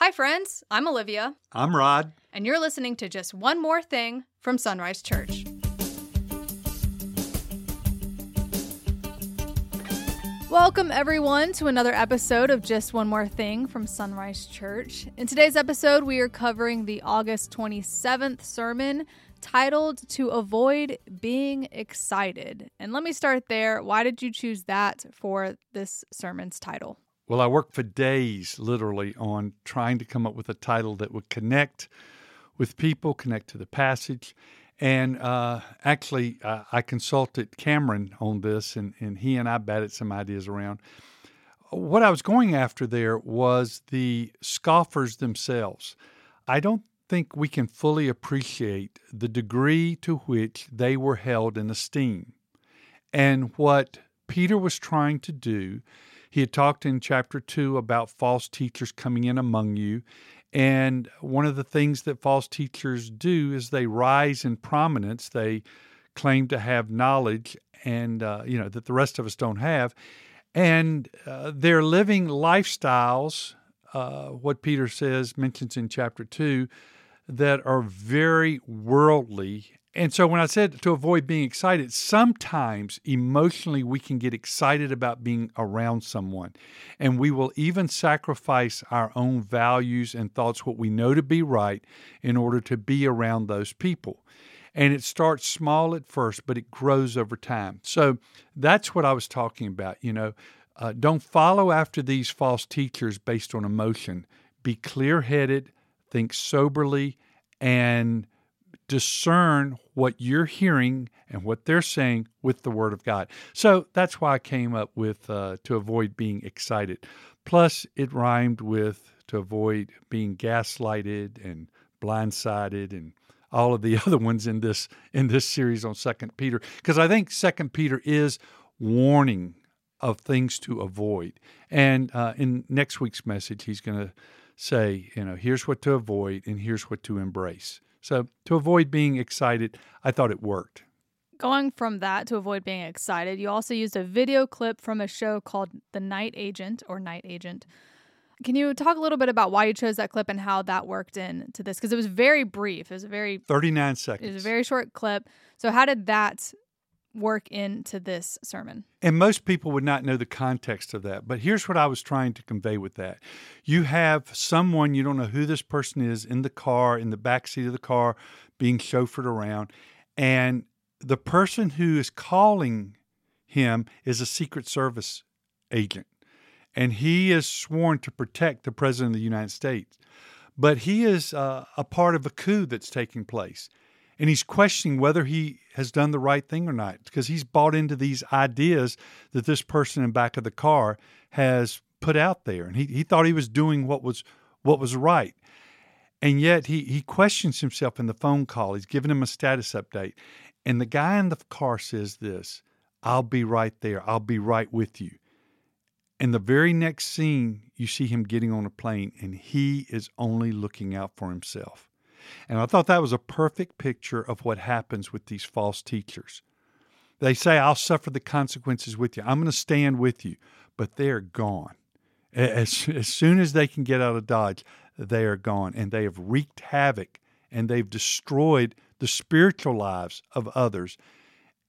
Hi, friends. I'm Olivia, I'm Rod. and you're listening to Just One More Thing from Sunrise Church. Welcome, everyone, to another episode of Just One More Thing from Sunrise Church. In today's episode, we are covering the August 27th sermon titled To Avoid Being Excited. And let me start there. Why did you choose that for this sermon's title? Well, I worked for days, literally, on trying to come up with a title that would connect with people, connect to the passage. And uh, actually, uh, I consulted Cameron on this, and, and he and I batted some ideas around. What I was going after there was the scoffers themselves. I don't think we can fully appreciate the degree to which they were held in esteem. And what Peter was trying to do, he had talked in chapter 2 about false teachers coming in among you. And one of the things that false teachers do is they rise in prominence. They claim to have knowledge and, uh, you know, that the rest of us don't have. And uh, they're living lifestyles, uh, what Peter says, mentions in chapter 2, that are very worldly. And so when I said to avoid being excited, sometimes emotionally we can get excited about being around someone. And we will even sacrifice our own values and thoughts, what we know to be right, in order to be around those people. And it starts small at first, but it grows over time. So that's what I was talking about. You know, uh, don't follow after these false teachers based on emotion. Be clear headed, think soberly, and discern what you're hearing and what they're saying with the Word of God. So that's why I came up with uh, to avoid being excited. Plus, it rhymed with to avoid being gaslighted and blindsided and all of the other ones in this in this series on Second Peter because I think Second Peter is warning of things to avoid. And uh, in next week's message, he's going to say, you know, here's what to avoid and here's what to embrace. So to avoid being excited, I thought it worked. Going from that to avoid being excited, you also used a video clip from a show called The Night Agent or Night Agent. Can you talk a little bit about why you chose that clip and how that worked into this? Because it was very brief. It was a very 39 seconds. it was a very short clip. So how did that work into this sermon? And most people would not know the context of that. But here's what I was trying to convey with that. You have someone, you don't know who this person is, in the car, in the back seat of the car, being chauffeured around. And the person who is calling him is a Secret Service agent. And he is sworn to protect the President of the United States. But he is uh, a part of a coup that's taking place. And he's questioning whether he has done the right thing or not because he's bought into these ideas that this person in back of the car has put out there. And he, he thought he was doing what was what was right. And yet he, he questions himself in the phone call. He's giving him a status update. And the guy in the car says this I'll be right there. I'll be right with you. And the very next scene, you see him getting on a plane, and he is only looking out for himself. And I thought that was a perfect picture of what happens with these false teachers. They say, I'll suffer the consequences with you. I'm going to stand with you. But they're gone. As, as soon as they can get out of Dodge, they are gone. And they have wreaked havoc and they've destroyed the spiritual lives of others.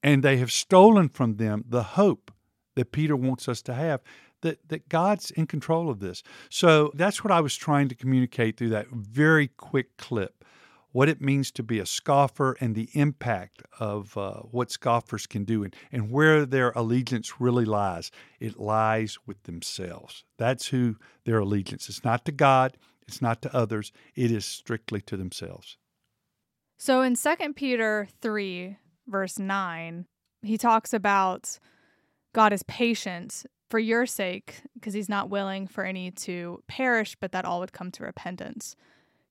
And they have stolen from them the hope that Peter wants us to have that, that God's in control of this. So that's what I was trying to communicate through that very quick clip what it means to be a scoffer and the impact of uh, what scoffers can do and, and where their allegiance really lies. It lies with themselves. That's who their allegiance. is not to God, it's not to others, it is strictly to themselves. So in 2 Peter 3, verse 9, he talks about God is patient for your sake because he's not willing for any to perish, but that all would come to repentance.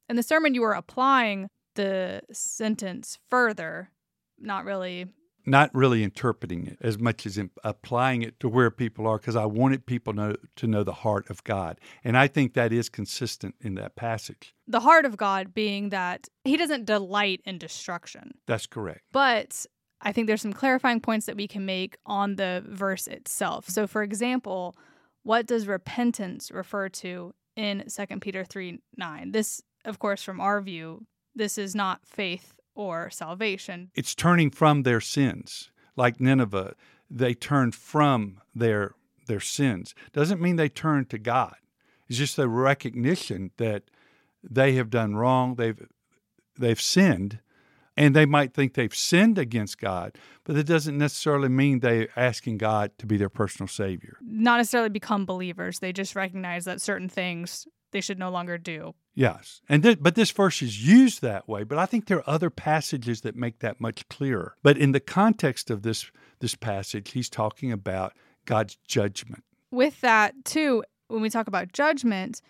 In the sermon, you were applying the sentence further, not really. Not really interpreting it as much as in applying it to where people are, because I wanted people know, to know the heart of God. And I think that is consistent in that passage. The heart of God being that he doesn't delight in destruction. That's correct. But I think there's some clarifying points that we can make on the verse itself. So, for example, what does repentance refer to in 2 Peter 3 9. This, of course, from our view, this is not faith or salvation. It's turning from their sins. Like Nineveh, they turned from their their sins. Doesn't mean they turn to God. It's just a recognition that they have done wrong, they've they've sinned, and they might think they've sinned against God, but that doesn't necessarily mean they're asking God to be their personal savior. Not necessarily become believers. They just recognize that certain things they should no longer do. Yes. And th- but this verse is used that way, but I think there are other passages that make that much clearer. But in the context of this this passage, he's talking about God's judgment. With that, too, when we talk about judgment,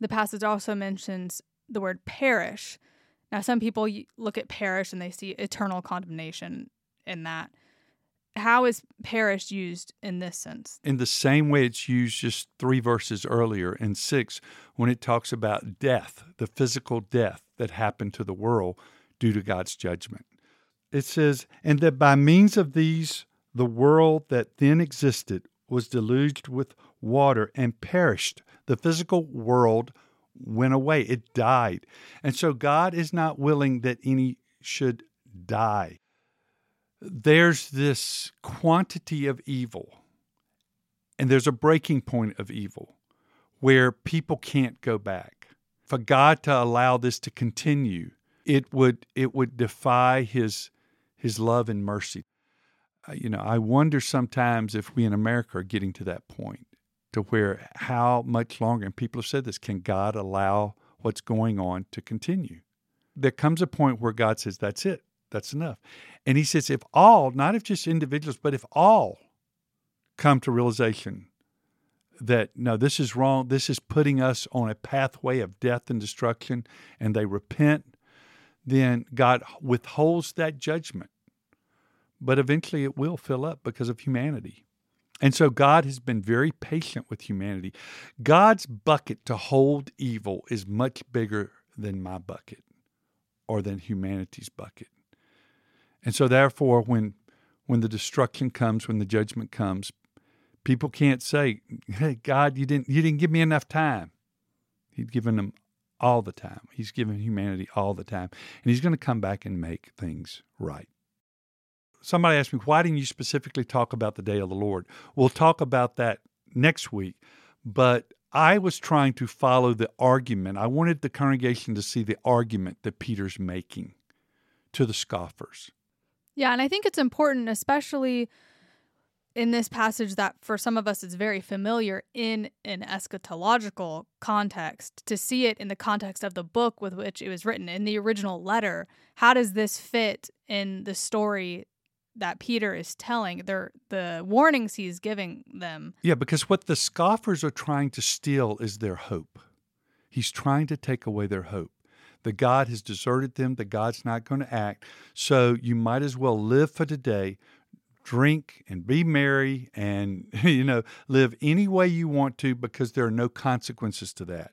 the passage also mentions the word perish. Now, some people look at perish and they see eternal condemnation in that. How is perish used in this sense? In the same way it's used just three verses earlier in six, when it talks about death, the physical death that happened to the world due to God's judgment. It says, And that by means of these, the world that then existed was deluged with water and perished. The physical world went away, it died. And so God is not willing that any should die. There's this quantity of evil, and there's a breaking point of evil where people can't go back. For God to allow this to continue, it would it would defy his his love and mercy. You know, I wonder sometimes if we in America are getting to that point to where how much longer, and people have said this, can God allow what's going on to continue? There comes a point where God says, that's it, that's enough. And he says, if all, not if just individuals, but if all come to realization that no, this is wrong, this is putting us on a pathway of death and destruction, and they repent, then God withholds that judgment. But eventually it will fill up because of humanity. And so God has been very patient with humanity. God's bucket to hold evil is much bigger than my bucket or than humanity's bucket. And so therefore when when the destruction comes, when the judgment comes, people can't say, "Hey God, you didn't you didn't give me enough time." He's given them all the time. He's given humanity all the time. And he's going to come back and make things right somebody asked me, why didn't you specifically talk about the day of the Lord? We'll talk about that next week. But I was trying to follow the argument. I wanted the congregation to see the argument that Peter's making to the scoffers. Yeah, and I think it's important, especially in this passage, that for some of us is very familiar in an eschatological context, to see it in the context of the book with which it was written, in the original letter. How does this fit in the story that Peter is telling, they're the warnings he's giving them. Yeah, because what the scoffers are trying to steal is their hope. He's trying to take away their hope. The God has deserted them, the God's not going to act. So you might as well live for today, drink and be merry and you know, live any way you want to because there are no consequences to that.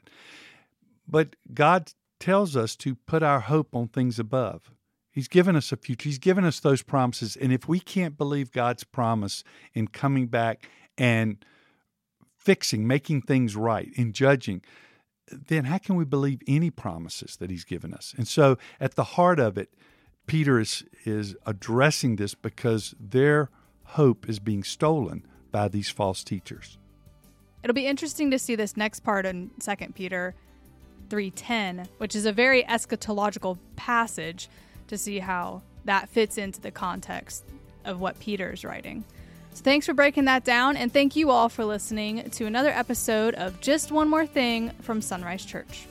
But God tells us to put our hope on things above. He's given us a future. He's given us those promises. And if we can't believe God's promise in coming back and fixing, making things right, in judging, then how can we believe any promises that He's given us? And so at the heart of it, Peter is, is addressing this because their hope is being stolen by these false teachers. It'll be interesting to see this next part in 2 Peter 3:10, which is a very eschatological passage to see how that fits into the context of what Peter's writing. So thanks for breaking that down, and thank you all for listening to another episode of Just One More Thing from Sunrise Church.